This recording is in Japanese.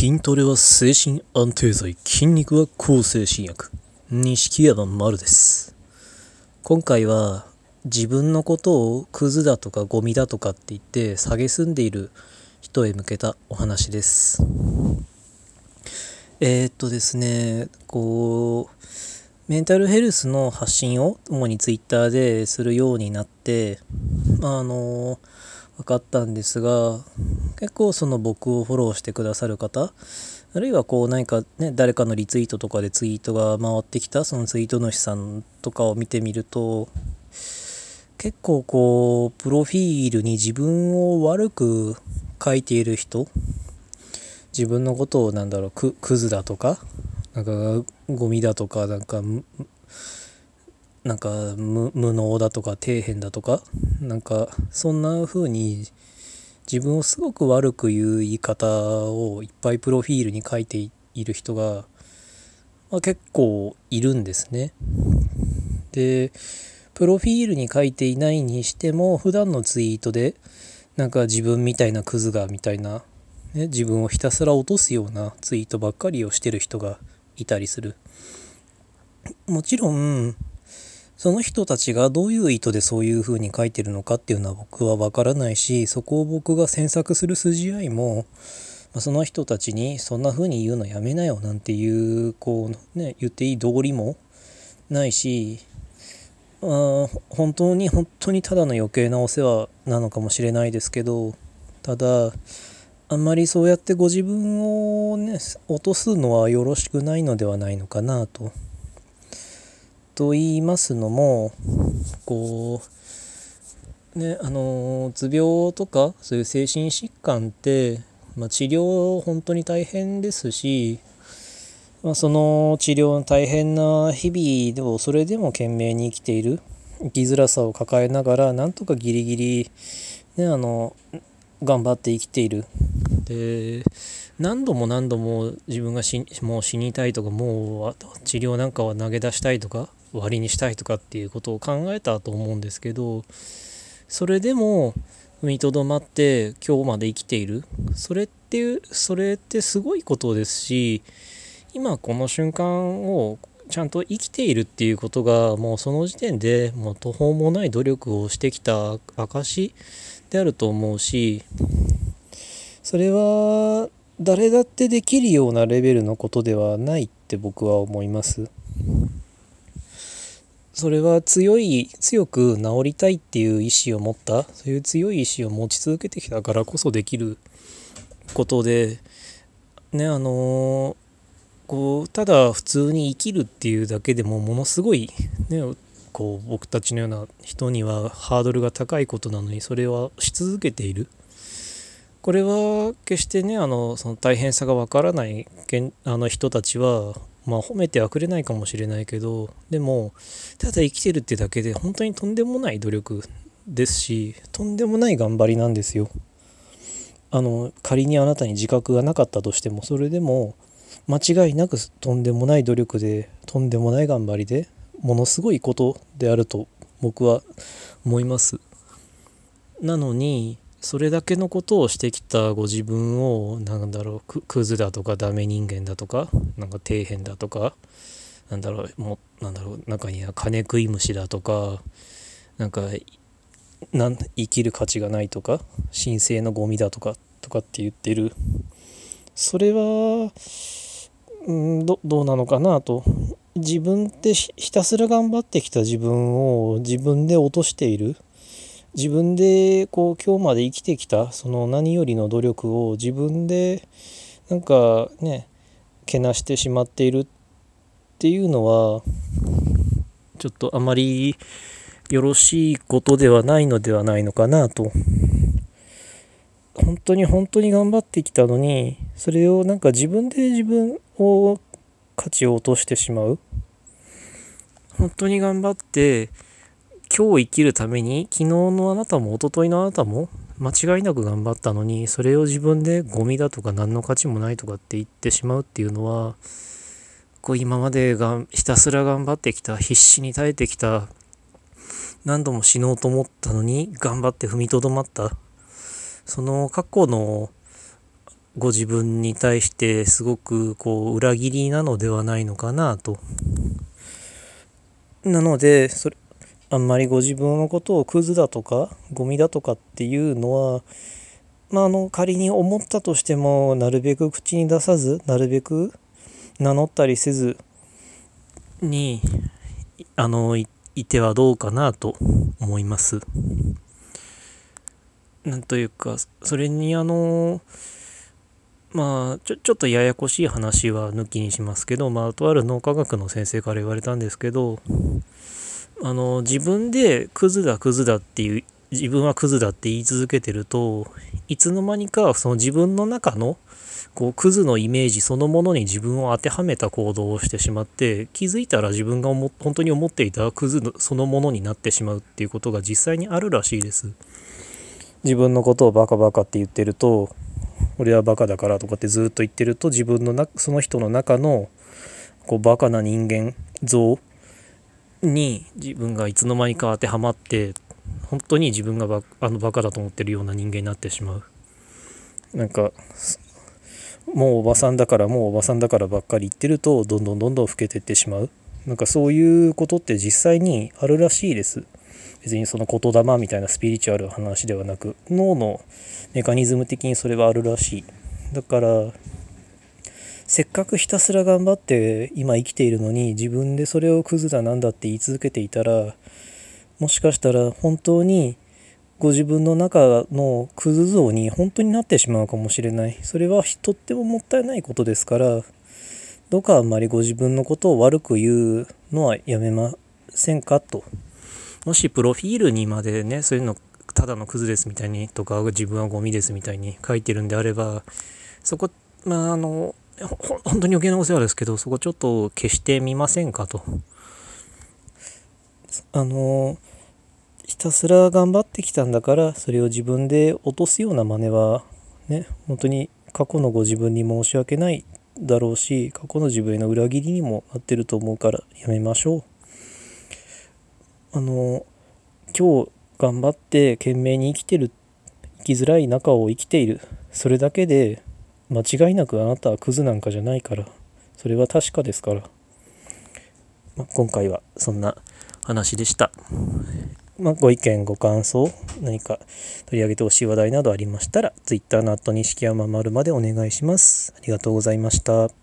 筋トレは精神安定剤、筋肉は抗精神薬。錦山丸です。今回は自分のことをクズだとかゴミだとかって言って蔑んでいる人へ向けたお話です。えー、っとですね、こう、メンタルヘルスの発信を主にツイッターでするようになって、あの、分かったんですが、結構その僕をフォローしてくださる方、あるいはこう何かね、誰かのリツイートとかでツイートが回ってきたそのツイート主さんとかを見てみると、結構こう、プロフィールに自分を悪く書いている人、自分のことをなんだろう、ククズだとか、なんかゴミだとか、なんか、なんか無能だとか底辺だとかなんかそんな風に自分をすごく悪く言う言い方をいっぱいプロフィールに書いている人が、まあ、結構いるんですね。でプロフィールに書いていないにしても普段のツイートでなんか自分みたいなクズがみたいな、ね、自分をひたすら落とすようなツイートばっかりをしてる人がいたりする。もちろんその人たちがどういう意図でそういう風に書いてるのかっていうのは僕はわからないしそこを僕が詮索する筋合いも、ま、その人たちにそんな風に言うのやめなよなんていうこうね言っていい道理もないしあ本当に本当にただの余計なお世話なのかもしれないですけどただあんまりそうやってご自分をね落とすのはよろしくないのではないのかなと。と言いますのもこうねあのうつ病とかそういう精神疾患って、まあ、治療本当に大変ですし、まあ、その治療の大変な日々をそれでも懸命に生きている生きづらさを抱えながらなんとかギリギリ、ね、あの頑張って生きている。で何度も何度も自分が死もう死にたいとかもう治療なんかは投げ出したいとか終わりにしたいとかっていうことを考えたと思うんですけどそれでも踏みとどまって今日まで生きているそれっていうそれってすごいことですし今この瞬間をちゃんと生きているっていうことがもうその時点でもう途方もない努力をしてきた証であると思うしそれは誰だってできるようなレベルのことではないって僕は思います。それは強い強く治りたいっていう意志を持ったそういう強い意志を持ち続けてきたからこそできることでねあのこうただ普通に生きるっていうだけでもものすごいねこう僕たちのような人にはハードルが高いことなのにそれはし続けている。これは決してねあのその大変さがわからないあの人たちはまあ褒めてはくれないかもしれないけどでもただ生きてるってだけで本当にとんでもない努力ですしとんでもない頑張りなんですよ。あの仮にあなたに自覚がなかったとしてもそれでも間違いなくとんでもない努力でとんでもない頑張りでものすごいことであると僕は思います。なのにそれだけのことをしてきたご自分をなんだろうクズだとかダメ人間だとかなんか底辺だとかなんだろうもうなんだろう中には金食い虫だとかなんかなん生きる価値がないとか神聖のゴミだとかとかって言ってる。それはんどどうなのかなと。自分ってひたすら頑張ってきた自分を自分で落としている。自分でこう今日まで生きてきたその何よりの努力を自分でなんかねけなしてしまっているっていうのはちょっとあまりよろしいことではないのではないのかなと。本当に本当に頑張ってきたのにそれをなんか自分で自分を価値を落としてしまう。本当に頑張って今日生きるために昨日のあなたも一昨日のあなたも間違いなく頑張ったのにそれを自分でゴミだとか何の価値もないとかって言ってしまうっていうのはこう今までがひたすら頑張ってきた必死に耐えてきた何度も死のうと思ったのに頑張って踏みとどまったその過去のご自分に対してすごくこう裏切りなのではないのかなと。なのでそれあんまりご自分のことをクズだとかゴミだとかっていうのはまあ、あの仮に思ったとしてもなるべく口に出さずなるべく名乗ったりせずにあのいてはどうかなと思います。なんというかそれにあのまあちょちょっとややこしい話は抜きにしますけど、まあ、とある脳科学の先生から言われたんですけどあの自分でクズだクズだっていう自分はクズだって言い続けてるといつの間にかその自分の中のこうクズのイメージそのものに自分を当てはめた行動をしてしまって気づいたら自分が本当に思っていたクズのそのものになってしまうっていうことが実際にあるらしいです。自分のことをバカバカって言ってると俺はバカだからとかってずっと言ってると自分のなその人の中のこうバカな人間像に自分がいつの間にか当てはまって本当に自分がバあのバカだと思ってるような人間になってしまう。なんかもうおばさんだからもうおばさんだからばっかり言ってるとどんどんどんどん老けてってしまう。なんかそういうことって実際にあるらしいです。別にその言霊みたいなスピリチュアルな話ではなく脳のメカニズム的にそれはあるらしい。だからせっかくひたすら頑張って今生きているのに自分でそれをクズだなんだって言い続けていたらもしかしたら本当にご自分の中のクズ像に本当になってしまうかもしれない。それはとってももったいないことですからどうかあんまりご自分のことを悪く言うのはやめませんかと。もしプロフィールにまでねそういうのただのクズですみたいにとか自分はゴミですみたいに書いてるんであればそこまああの本当に余計なお世話ですけどそこちょっと消してみませんかと。あのひたすら頑張ってきたんだからそれを自分で落とすような真似はね本当に過去のご自分に申し訳ないだろうし過去の自分への裏切りにもなってると思うからやめましょう。あの今日頑張って懸命に生きてる生きづらい中を生きているそれだけで間違いなくあなたはクズなんかじゃないからそれは確かですから、ま今回はそんな話でした。まあ、ご意見、ご感想、何か取り上げてほしい話題などありましたら、Twitter の後錦山丸までお願いします。ありがとうございました。